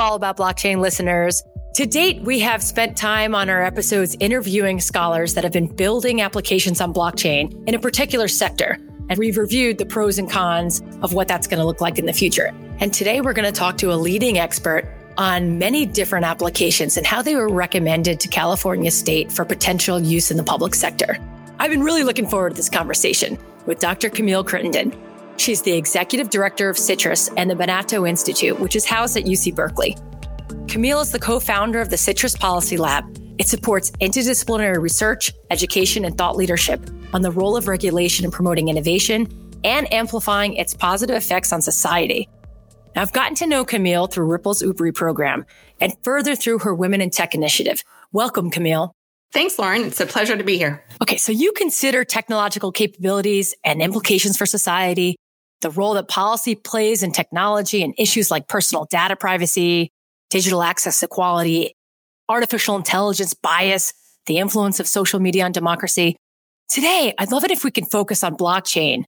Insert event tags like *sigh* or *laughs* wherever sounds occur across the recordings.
All About Blockchain listeners. To date, we have spent time on our episodes interviewing scholars that have been building applications on blockchain in a particular sector. And we've reviewed the pros and cons of what that's going to look like in the future. And today we're going to talk to a leading expert on many different applications and how they were recommended to California State for potential use in the public sector. I've been really looking forward to this conversation with Dr. Camille Crittenden. She's the executive director of CITRIS and the Banatao Institute, which is housed at UC Berkeley. Camille is the co founder of the CITRIS Policy Lab. It supports interdisciplinary research, education, and thought leadership on the role of regulation in promoting innovation and amplifying its positive effects on society. Now, I've gotten to know Camille through Ripple's UBRI program and further through her Women in Tech initiative. Welcome, Camille. Thanks, Lauren. It's a pleasure to be here. Okay, so you consider technological capabilities and implications for society, the role that policy plays in technology and issues like personal data privacy, digital access equality, artificial intelligence bias, the influence of social media on democracy. Today, I'd love it if we can focus on blockchain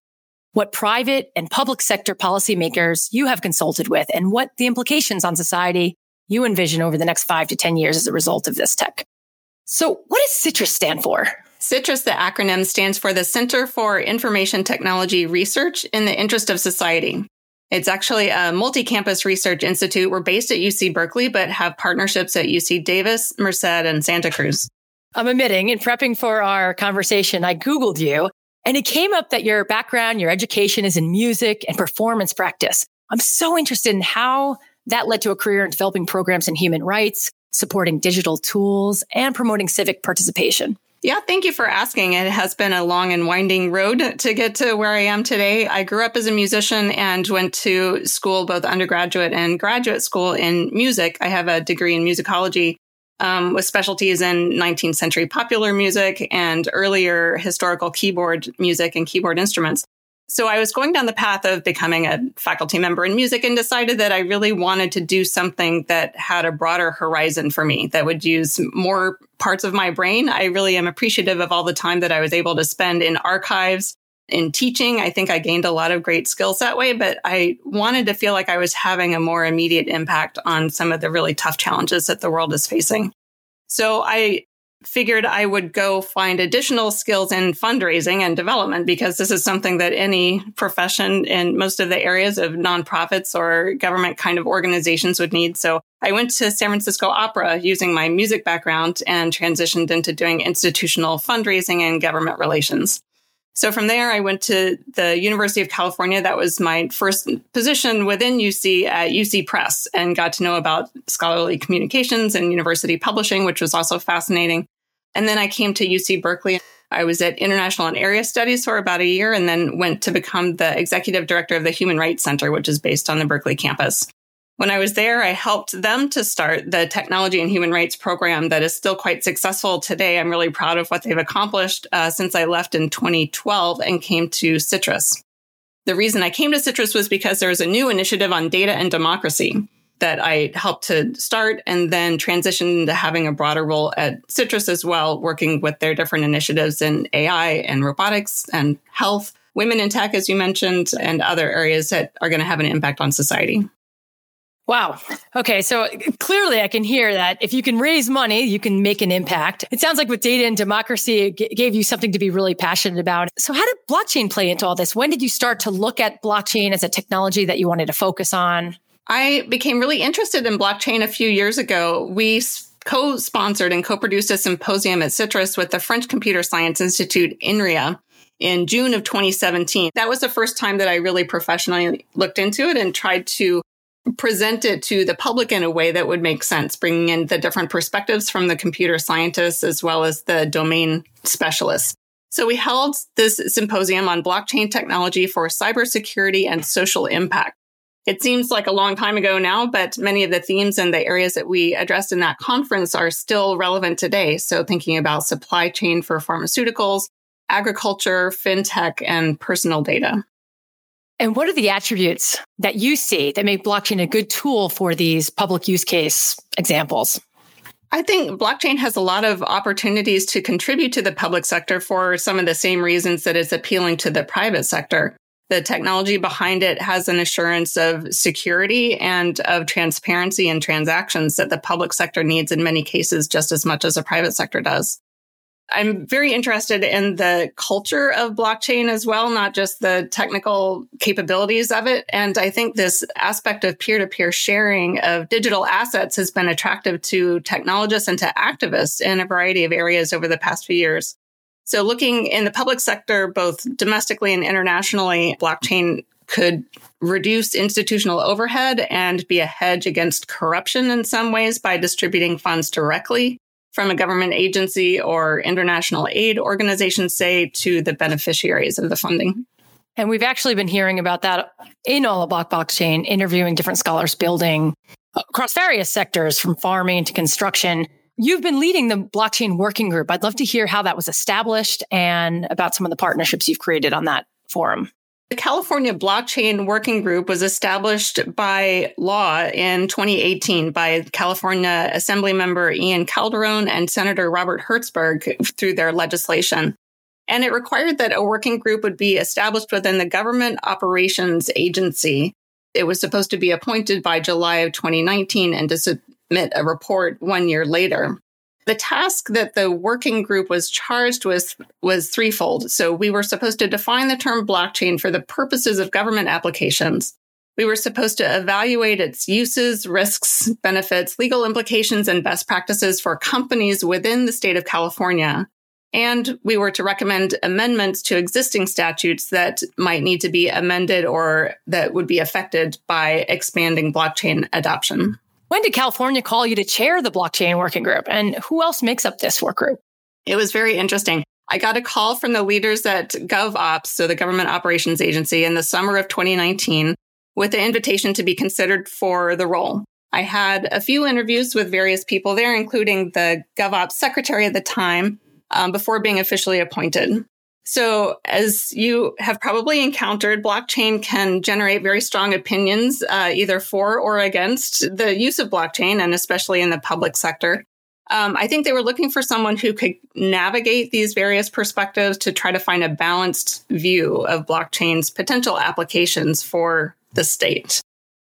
what private and public sector policymakers you have consulted with and what the implications on society you envision over the next five to 10 years as a result of this tech. So what does CITRIS stand for? CITRIS, the acronym stands for the Center for Information Technology Research in the Interest of Society. It's actually a multi-campus research institute. We're based at UC Berkeley, but have partnerships at UC Davis, Merced, and Santa Cruz. I'm admitting in prepping for our conversation, I Googled you and it came up that your background, your education is in music and performance practice. I'm so interested in how that led to a career in developing programs in human rights, supporting digital tools, and promoting civic participation. Yeah, thank you for asking. It has been a long and winding road to get to where I am today. I grew up as a musician and went to school, both undergraduate and graduate school in music. I have a degree in musicology um, with specialties in 19th century popular music and earlier historical keyboard music and keyboard instruments. So I was going down the path of becoming a faculty member in music and decided that I really wanted to do something that had a broader horizon for me that would use more parts of my brain. I really am appreciative of all the time that I was able to spend in archives, in teaching. I think I gained a lot of great skills that way, but I wanted to feel like I was having a more immediate impact on some of the really tough challenges that the world is facing. So I figured I would go find additional skills in fundraising and development because this is something that any profession in most of the areas of nonprofits or government kind of organizations would need. So I went to San Francisco Opera using my music background and transitioned into doing institutional fundraising and government relations. So from there, I went to the University of California. That was my first position within UC at UC Press and got to know about scholarly communications and university publishing, which was also fascinating. And then I came to UC Berkeley. I was at International and Area Studies for about a year and then went to become the executive director of the Human Rights Center, which is based on the Berkeley campus. When I was there, I helped them to start the technology and human rights program that is still quite successful today. I'm really proud of what they've accomplished uh, since I left in 2012 and came to CITRIS. The reason I came to CITRIS was because there was a new initiative on data and democracy that I helped to start and then transitioned into having a broader role at CITRIS as well, working with their different initiatives in AI and robotics and health, women in tech, as you mentioned, and other areas that are going to have an impact on society. Wow. Okay. So clearly I can hear that if you can raise money, you can make an impact. It sounds like with data and democracy, it g- gave you something to be really passionate about. So how did blockchain play into all this? When did you start to look at blockchain as a technology that you wanted to focus on? I became really interested in blockchain a few years ago. We co-sponsored and co-produced a symposium at CITRIS with the French Computer Science Institute, INRIA, in June of 2017. That was the first time that I really professionally looked into it and tried to present it to the public in a way that would make sense, bringing in the different perspectives from the computer scientists as well as the domain specialists. So we held this symposium on blockchain technology for cybersecurity and social impact. It seems like a long time ago now, but many of the themes and the areas that we addressed in that conference are still relevant today. So thinking about supply chain for pharmaceuticals, agriculture, fintech, and personal data. And what are the attributes that you see that make blockchain a good tool for these public use case examples? I think blockchain has a lot of opportunities to contribute to the public sector for some of the same reasons that it's appealing to the private sector. The technology behind it has an assurance of security and of transparency in transactions that the public sector needs in many cases just as much as the private sector does. I'm very interested in the culture of blockchain as well, not just the technical capabilities of it. And I think this aspect of peer to peer sharing of digital assets has been attractive to technologists and to activists in a variety of areas over the past few years. So looking in the public sector, both domestically and internationally, blockchain could reduce institutional overhead and be a hedge against corruption in some ways by distributing funds directly from a government agency or international aid organization, say, to the beneficiaries of the funding. And we've actually been hearing about that in all of blockchain, interviewing different scholars building across various sectors from farming to construction. You've been leading the blockchain working group. I'd love to hear how that was established and about some of the partnerships you've created on that forum. The California Blockchain Working Group was established by law in 2018 by California Assembly member Ian Calderon and Senator Robert Hertzberg through their legislation. And it required that a working group would be established within the Government Operations Agency. It was supposed to be appointed by July of 2019 and to submit a report one year later the task that the working group was charged with was threefold. So we were supposed to define the term blockchain for the purposes of government applications. We were supposed to evaluate its uses, risks, benefits, legal implications, and best practices for companies within the state of California. And we were to recommend amendments to existing statutes that might need to be amended or that would be affected by expanding blockchain adoption. When did California call you to chair the blockchain working group? And who else makes up this work group? It was very interesting. I got a call from the leaders at GovOps, so the Government Operations Agency, in the summer of 2019 with the invitation to be considered for the role. I had a few interviews with various people there, including the GovOps secretary at the time, um, before being officially appointed. So, as you have probably encountered, blockchain can generate very strong opinions, uh, either for or against the use of blockchain, and especially in the public sector. Um, I think they were looking for someone who could navigate these various perspectives to try to find a balanced view of blockchain's potential applications for the state.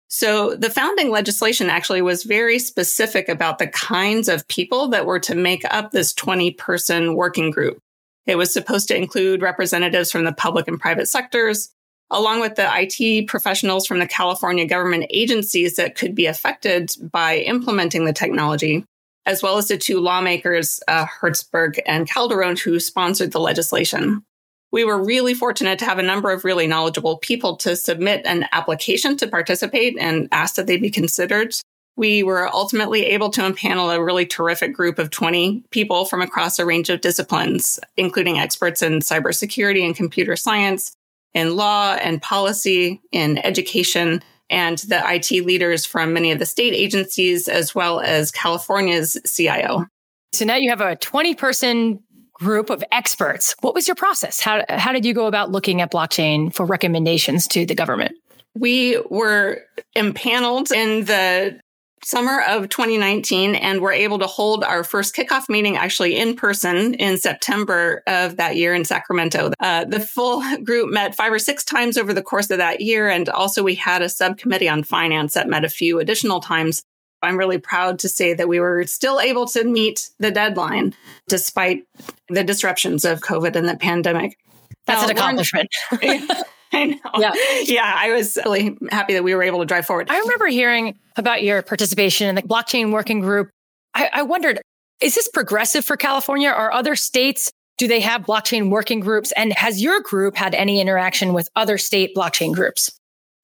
So the founding legislation actually was very specific about the kinds of people that were to make up this 20 person working group. It was supposed to include representatives from the public and private sectors, along with the IT professionals from the California government agencies that could be affected by implementing the technology, as well as the two lawmakers, uh, Hertzberg and Calderon, who sponsored the legislation. We were really fortunate to have a number of really knowledgeable people to submit an application to participate and ask that they be considered we were ultimately able to impanel a really terrific group of 20 people from across a range of disciplines, including experts in cybersecurity and computer science, in law and policy, in education, and the IT leaders from many of the state agencies, as well as California's CIO. So now you have a 20 person group of experts. What was your process? How, how did you go about looking at blockchain for recommendations to the government? We were impaneled in the summer of 2019 and we're able to hold our first kickoff meeting actually in person in September of that year in Sacramento. Uh, the full group met five or six times over the course of that year. And also we had a subcommittee on finance that met a few additional times. I'm really proud to say that we were still able to meet the deadline despite the disruptions of COVID and the pandemic. That's now, an accomplishment. *laughs* *laughs* *laughs* I know. Yeah. Yeah. I was really happy that we were able to drive forward. I remember hearing about your participation in the blockchain working group. I, I wondered, is this progressive for California? Are other states, do they have blockchain working groups? And has your group had any interaction with other state blockchain groups?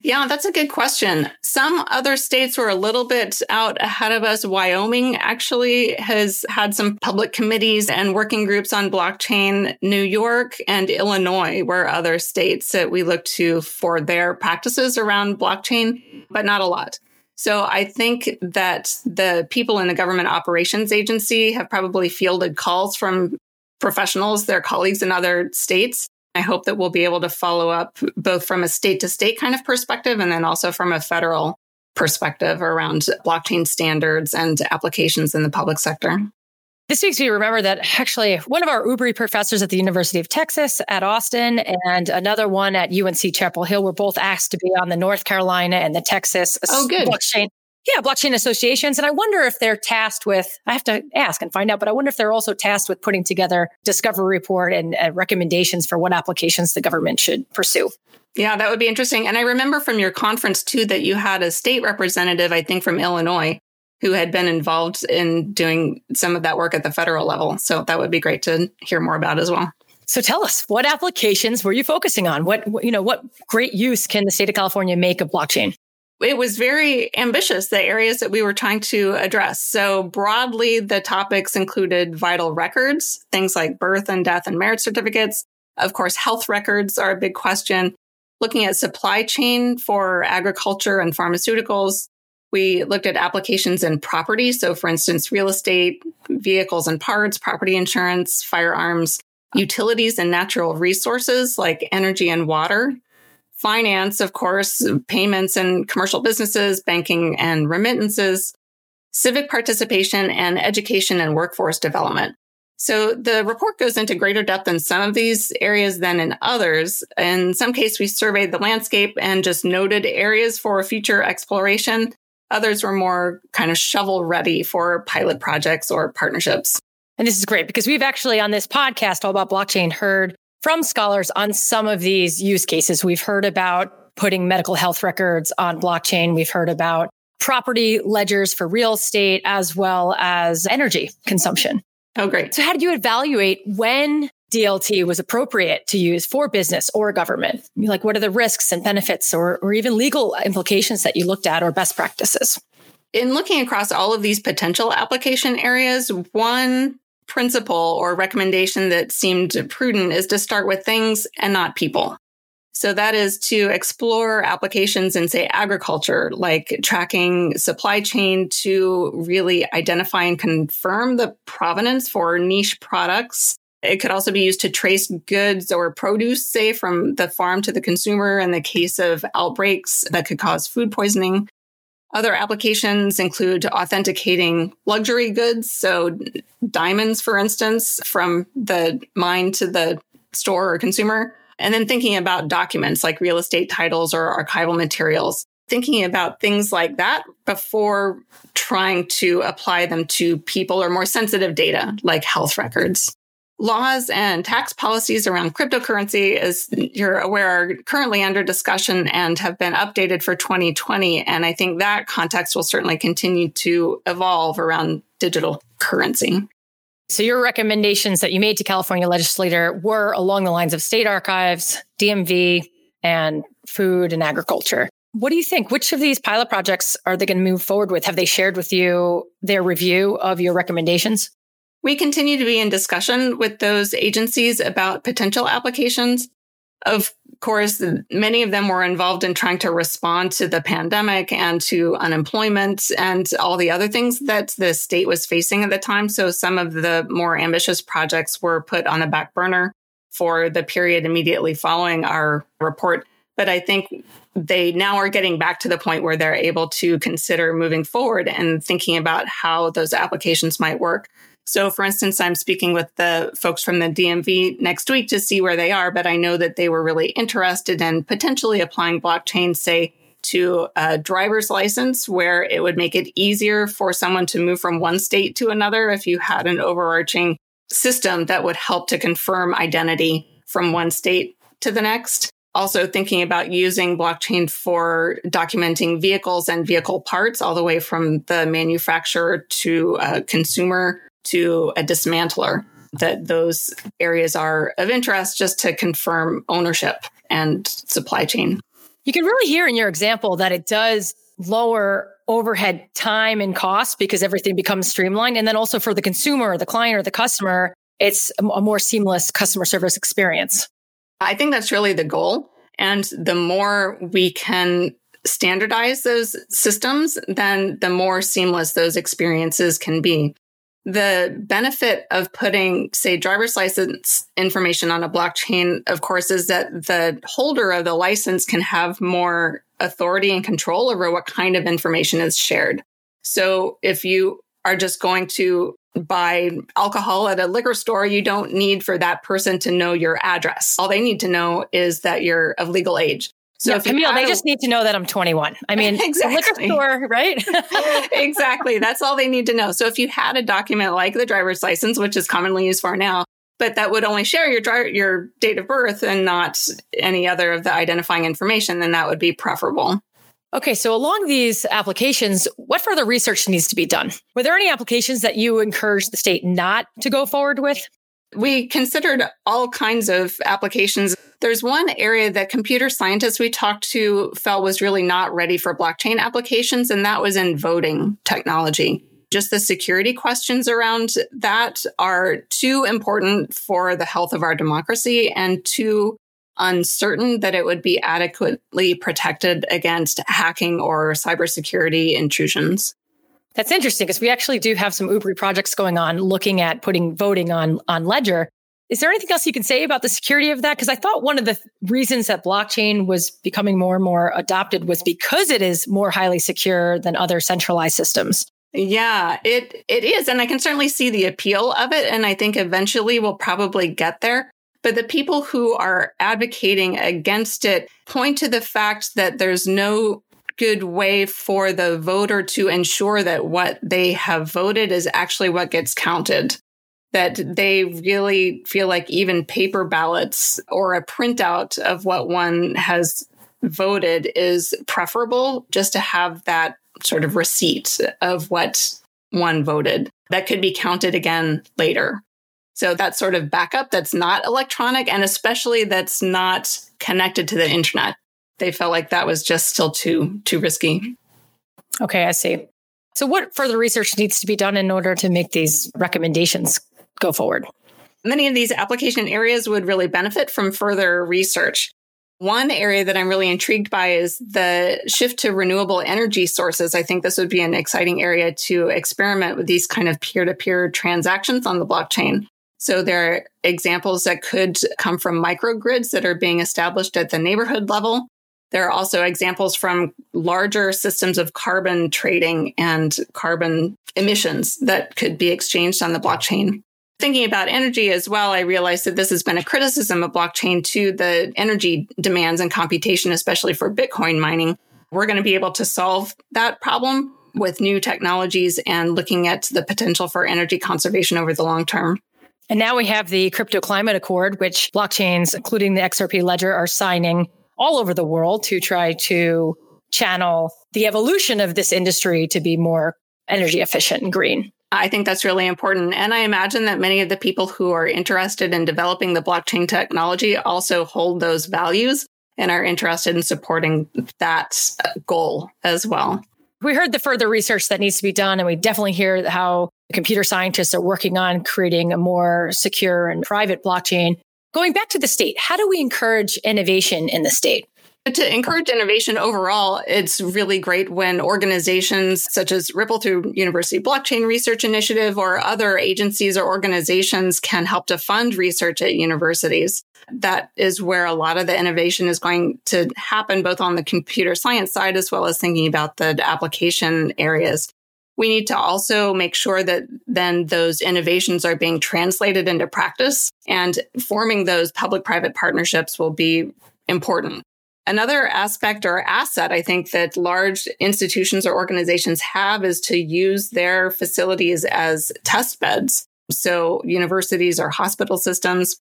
Yeah, that's a good question. Some other states were a little bit out ahead of us. Wyoming actually has had some public committees and working groups on blockchain. New York and Illinois were other states that we looked to for their practices around blockchain, but not a lot. So I think that the people in the government operations agency have probably fielded calls from professionals, their colleagues in other states I hope that we'll be able to follow up both from a state to state kind of perspective and then also from a federal perspective around blockchain standards and applications in the public sector. This week's we remember that actually one of our UBRI professors at the University of Texas at Austin and another one at UNC Chapel Hill were both asked to be on the North Carolina and the Texas oh, good. blockchain. Yeah, blockchain associations. And I wonder if they're tasked with, I have to ask and find out, but I wonder if they're also tasked with putting together discovery report and uh, recommendations for what applications the government should pursue. Yeah, that would be interesting. And I remember from your conference too that you had a state representative, I think from Illinois, who had been involved in doing some of that work at the federal level. So that would be great to hear more about as well. So tell us, what applications were you focusing on? What, you know, what great use can the state of California make of blockchain? It was very ambitious, the areas that we were trying to address. So broadly, the topics included vital records, things like birth and death and marriage certificates. Of course, health records are a big question. Looking at supply chain for agriculture and pharmaceuticals, we looked at applications in property. So, for instance, real estate, vehicles and parts, property insurance, firearms, utilities and natural resources like energy and water, finance, of course, payments and commercial businesses, banking and remittances, civic participation, and education and workforce development. So the report goes into greater depth in some of these areas than in others. In some cases, we surveyed the landscape and just noted areas for future exploration. Others were more kind of shovel ready for pilot projects or partnerships. And this is great because we've actually on this podcast all about blockchain heard from scholars on some of these use cases. We've heard about putting medical health records on blockchain. We've heard about property ledgers for real estate as well as energy consumption. Oh, great. So how did you evaluate when DLT was appropriate to use for business or government? Like, what are the risks and benefits or, or even legal implications that you looked at or best practices? In looking across all of these potential application areas, one principle or recommendation that seemed prudent is to start with things and not people. So that is to explore applications in, say, agriculture, like tracking supply chain to really identify and confirm the provenance for niche products it could also be used to trace goods or produce, say, from the farm to the consumer in the case of outbreaks that could cause food poisoning. Other applications include authenticating luxury goods. So diamonds, for instance, from the mine to the store or consumer. And then thinking about documents like real estate titles or archival materials. Thinking about things like that before trying to apply them to people or more sensitive data like health records laws and tax policies around cryptocurrency, as you're aware, are currently under discussion and have been updated for 2020. And I think that context will certainly continue to evolve around digital currency. So, your recommendations that you made to California legislator were along the lines of state archives, DMV, and food and agriculture. What do you think? Which of these pilot projects are they going to move forward with? Have they shared with you their review of your recommendations? We continue to be in discussion with those agencies about potential applications. Of course, many of them were involved in trying to respond to the pandemic and to unemployment and all the other things that the state was facing at the time. So some of the more ambitious projects were put on the back burner for the period immediately following our report. But I think they now are getting back to the point where they're able to consider moving forward and thinking about how those applications might work. So, for instance, I'm speaking with the folks from the DMV next week to see where they are, but I know that they were really interested in potentially applying blockchain, say, to a driver's license, where it would make it easier for someone to move from one state to another if you had an overarching system that would help to confirm identity from one state to the next. Also, thinking about using blockchain for documenting vehicles and vehicle parts, all the way from the manufacturer to a consumer to a dismantler, that those areas are of interest just to confirm ownership and supply chain. You can really hear in your example that it does lower overhead time and cost because everything becomes streamlined. And then also for the consumer, or the client, or the customer, it's a more seamless customer service experience. I think that's really the goal. And the more we can standardize those systems, then the more seamless those experiences can be. The benefit of putting, say, driver's license information on a blockchain, of course, is that the holder of the license can have more authority and control over what kind of information is shared. So if you are just going to buy alcohol at a liquor store, you don't need for that person to know your address. All they need to know is that you're of legal age. So yeah, Camille, they just need to know that I'm 21. I mean, exactly. liquor store, right? *laughs* exactly. That's all they need to know. So if you had a document like the driver's license, which is commonly used for now, but that would only share your driver, your date of birth and not any other of the identifying information, then that would be preferable. Okay, so along these applications, what further research needs to be done? Were there any applications that you encourage the state not to go forward with? We considered all kinds of applications. There's one area that computer scientists we talked to felt was really not ready for blockchain applications, and that was in voting technology. Just the security questions around that are too important for the health of our democracy and too uncertain that it would be adequately protected against hacking or cybersecurity intrusions. That's interesting because we actually do have some UBRI projects going on looking at putting voting on, on Ledger. Is there anything else you can say about the security of that? Because I thought one of the reasons that blockchain was becoming more and more adopted was because it is more highly secure than other centralized systems. Yeah, it it is and I can certainly see the appeal of it and I think eventually we'll probably get there. But the people who are advocating against it point to the fact that there's no good way for the voter to ensure that what they have voted is actually what gets counted. That they really feel like even paper ballots or a printout of what one has voted is preferable just to have that sort of receipt of what one voted that could be counted again later. So that sort of backup that's not electronic and especially that's not connected to the internet. They felt like that was just still too too risky. Okay, I see. So what further research needs to be done in order to make these recommendations go forward? Many of these application areas would really benefit from further research. One area that I'm really intrigued by is the shift to renewable energy sources. I think this would be an exciting area to experiment with these kind of peer to peer transactions on the blockchain. So there are examples that could come from microgrids that are being established at the neighborhood level. There are also examples from larger systems of carbon trading and carbon emissions that could be exchanged on the blockchain. Thinking about energy as well, I realized that this has been a criticism of blockchain to the energy demands and computation, especially for Bitcoin mining. We're going to be able to solve that problem with new technologies and looking at the potential for energy conservation over the long term. And now we have the Crypto Climate Accord, which blockchains, including the XRP Ledger, are signing all over the world to try to channel the evolution of this industry to be more energy efficient and green. I think that's really important. And I imagine that many of the people who are interested in developing the blockchain technology also hold those values and are interested in supporting that uh, goal as well. We heard the further research that needs to be done, and we definitely hear how computer scientists are working on creating a more secure and private blockchain. Going back to the state, how do we encourage innovation in the state? To encourage innovation overall, it's really great when organizations such as Ripple through University Blockchain Research Initiative or other agencies or organizations can help to fund research at universities. That is where a lot of the innovation is going to happen, both on the computer science side as well as thinking about the application areas we need to also make sure that then those innovations are being translated into practice and forming those public private partnerships will be important. Another aspect or asset I think that large institutions or organizations have is to use their facilities as test beds. So universities or hospital systems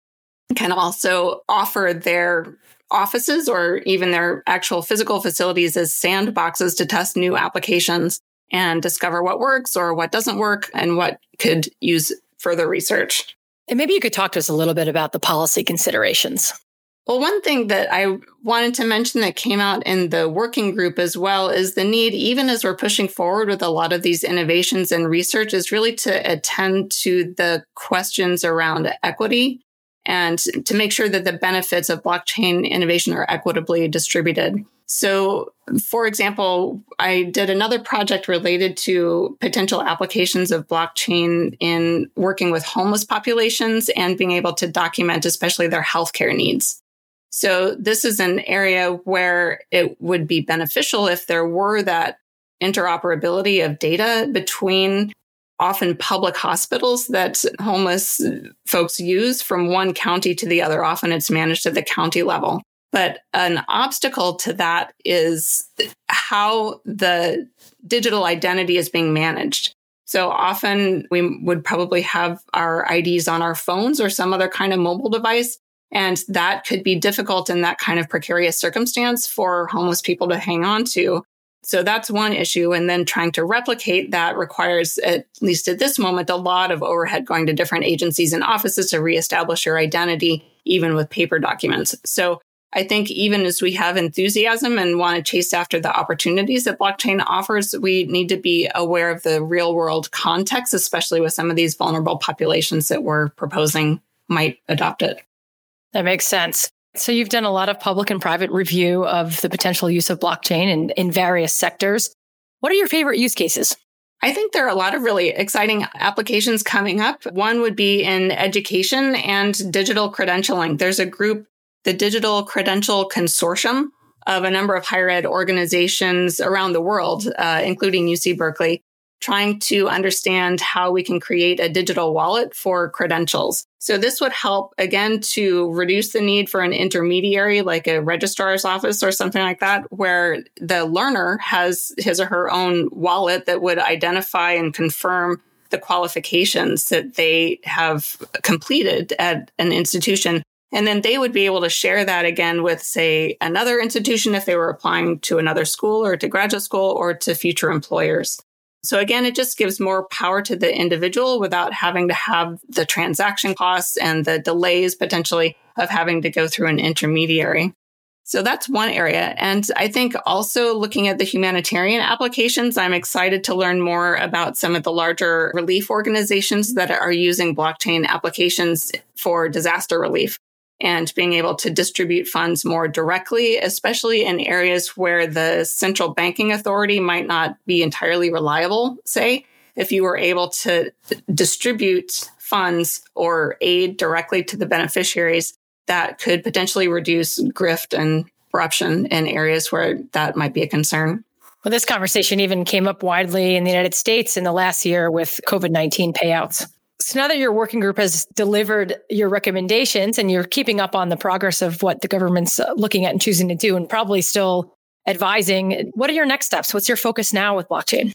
can also offer their offices or even their actual physical facilities as sandboxes to test new applications and discover what works or what doesn't work and what could use further research. And maybe you could talk to us a little bit about the policy considerations. Well, one thing that I wanted to mention that came out in the working group as well is the need, even as we're pushing forward with a lot of these innovations and research, is really to attend to the questions around equity and to make sure that the benefits of blockchain innovation are equitably distributed. So, for example, I did another project related to potential applications of blockchain in working with homeless populations and being able to document, especially their healthcare needs. So, this is an area where it would be beneficial if there were that interoperability of data between often public hospitals that homeless folks use from one county to the other. Often it's managed at the county level. But an obstacle to that is how the digital identity is being managed. So often we would probably have our IDs on our phones or some other kind of mobile device. And that could be difficult in that kind of precarious circumstance for homeless people to hang on to. So that's one issue. And then trying to replicate that requires, at least at this moment, a lot of overhead going to different agencies and offices to reestablish your identity, even with paper documents. So I think even as we have enthusiasm and want to chase after the opportunities that blockchain offers, we need to be aware of the real world context, especially with some of these vulnerable populations that we're proposing might adopt it. That makes sense. So you've done a lot of public and private review of the potential use of blockchain in, in various sectors. What are your favorite use cases? I think there are a lot of really exciting applications coming up. One would be in education and digital credentialing. There's a group the Digital Credential Consortium of a number of higher ed organizations around the world, uh, including UC Berkeley, trying to understand how we can create a digital wallet for credentials. So this would help again to reduce the need for an intermediary like a registrar's office or something like that, where the learner has his or her own wallet that would identify and confirm the qualifications that they have completed at an institution and then they would be able to share that again with, say, another institution if they were applying to another school or to graduate school or to future employers. So again, it just gives more power to the individual without having to have the transaction costs and the delays potentially of having to go through an intermediary. So that's one area. And I think also looking at the humanitarian applications, I'm excited to learn more about some of the larger relief organizations that are using blockchain applications for disaster relief and being able to distribute funds more directly, especially in areas where the central banking authority might not be entirely reliable. Say, if you were able to distribute funds or aid directly to the beneficiaries, that could potentially reduce grift and corruption in areas where that might be a concern. Well, this conversation even came up widely in the United States in the last year with COVID 19 payouts. So now that your working group has delivered your recommendations and you're keeping up on the progress of what the government's uh, looking at and choosing to do and probably still advising, what are your next steps? What's your focus now with blockchain?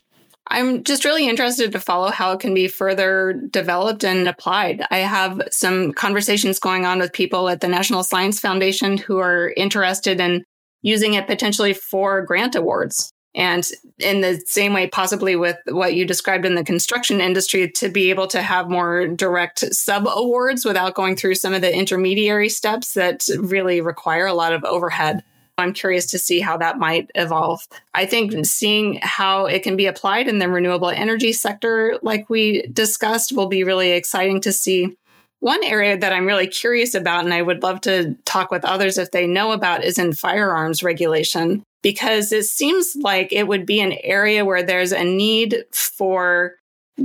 I'm just really interested to follow how it can be further developed and applied. I have some conversations going on with people at the National Science Foundation who are interested in using it potentially for grant awards. And in the same way, possibly with what you described in the construction industry, to be able to have more direct sub awards without going through some of the intermediary steps that really require a lot of overhead. I'm curious to see how that might evolve. I think seeing how it can be applied in the renewable energy sector, like we discussed, will be really exciting to see. One area that I'm really curious about, and I would love to talk with others if they know about, is in firearms regulation because it seems like it would be an area where there's a need for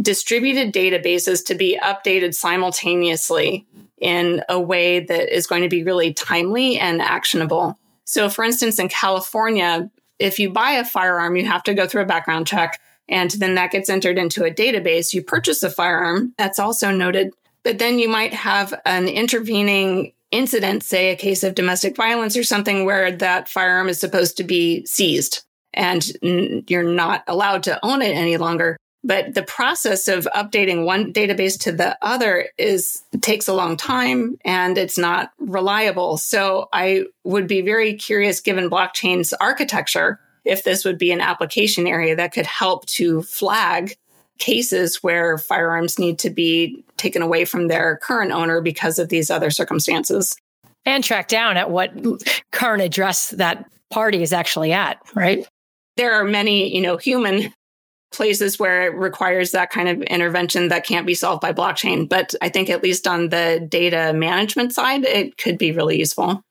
distributed databases to be updated simultaneously in a way that is going to be really timely and actionable. So, for instance, in California, if you buy a firearm, you have to go through a background check, and then that gets entered into a database. You purchase a firearm, that's also noted, but then you might have an intervening incident, say a case of domestic violence or something where that firearm is supposed to be seized and you're not allowed to own it any longer. But the process of updating one database to the other is takes a long time and it's not reliable. So I would be very curious given blockchain's architecture if this would be an application area that could help to flag cases where firearms need to be taken away from their current owner because of these other circumstances. And track down at what current address that party is actually at, right? There are many, you know, human places where it requires that kind of intervention that can't be solved by blockchain. But I think at least on the data management side, it could be really useful.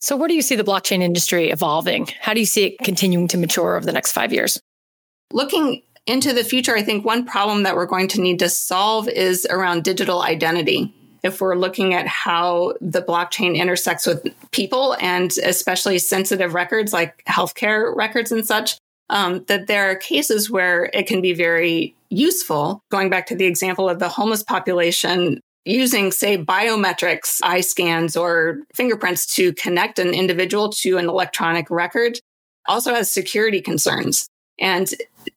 So where do you see the blockchain industry evolving? How do you see it continuing to mature over the next five years? Looking into the future, I think one problem that we're going to need to solve is around digital identity. If we're looking at how the blockchain intersects with people and especially sensitive records like healthcare records and such, um, that there are cases where it can be very useful. Going back to the example of the homeless population, using, say, biometrics, eye scans, or fingerprints to connect an individual to an electronic record also has security concerns. And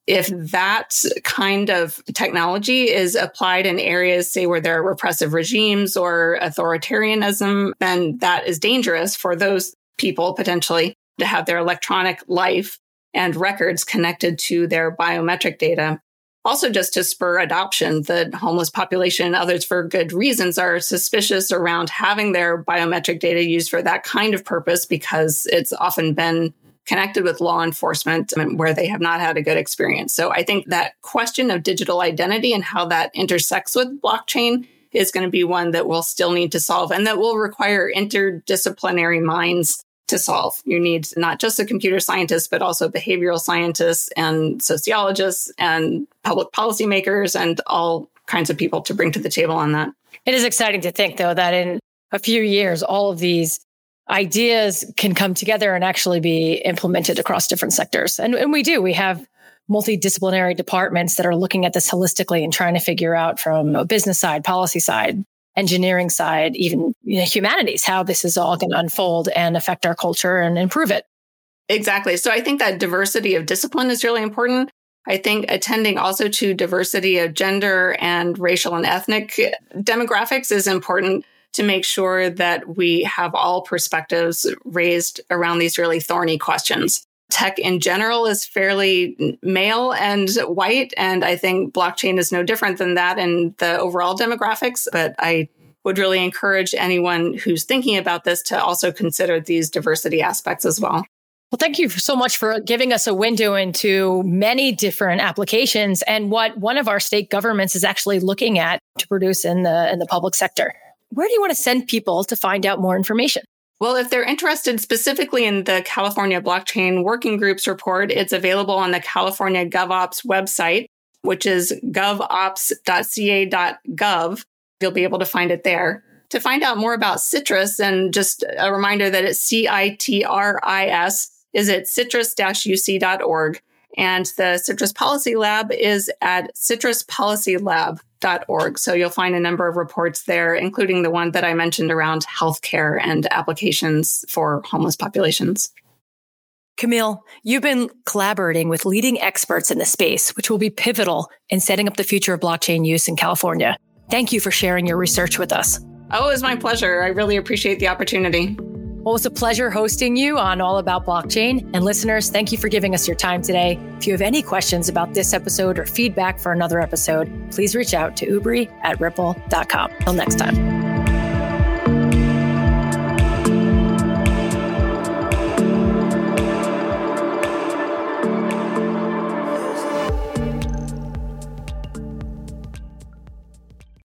if that kind of technology is applied in areas, say, where there are repressive regimes or authoritarianism, then that is dangerous for those people potentially to have their electronic life and records connected to their biometric data. Also, just to spur adoption, the homeless population and others for good reasons are suspicious around having their biometric data used for that kind of purpose because it's often been connected with law enforcement where they have not had a good experience. So I think that question of digital identity and how that intersects with blockchain is going to be one that we'll still need to solve and that will require interdisciplinary minds to solve. You need not just a computer scientist, but also behavioral scientists and sociologists and public policymakers and all kinds of people to bring to the table on that. It is exciting to think, though, that in a few years, all of these ideas can come together and actually be implemented across different sectors. And, and we do. We have multidisciplinary departments that are looking at this holistically and trying to figure out from a business side, policy side, engineering side, even you know, humanities, how this is all going to unfold and affect our culture and improve it. Exactly. So I think that diversity of discipline is really important. I think attending also to diversity of gender and racial and ethnic demographics is important to make sure that we have all perspectives raised around these really thorny questions. Tech in general is fairly male and white. And I think blockchain is no different than that in the overall demographics. But I would really encourage anyone who's thinking about this to also consider these diversity aspects as well. Well, thank you so much for giving us a window into many different applications and what one of our state governments is actually looking at to produce in the in the public sector where do you want to send people to find out more information? Well, if they're interested specifically in the California Blockchain Working Groups report, it's available on the California GovOps website, which is govops.ca.gov. You'll be able to find it there. To find out more about CITRIS, and just a reminder that it's C I T R I S, is at citris uc.org. And the CITRIS Policy Lab is at citrispolicylab.org. So you'll find a number of reports there, including the one that I mentioned around healthcare and applications for homeless populations. Camille, you've been collaborating with leading experts in the space, which will be pivotal in setting up the future of blockchain use in California. Thank you for sharing your research with us. Oh, it was my pleasure. I really appreciate the opportunity. Well, it's a pleasure hosting you on All About Blockchain. And listeners, thank you for giving us your time today. If you have any questions about this episode or feedback for another episode, please reach out to ubri at ripple.com. Till next time.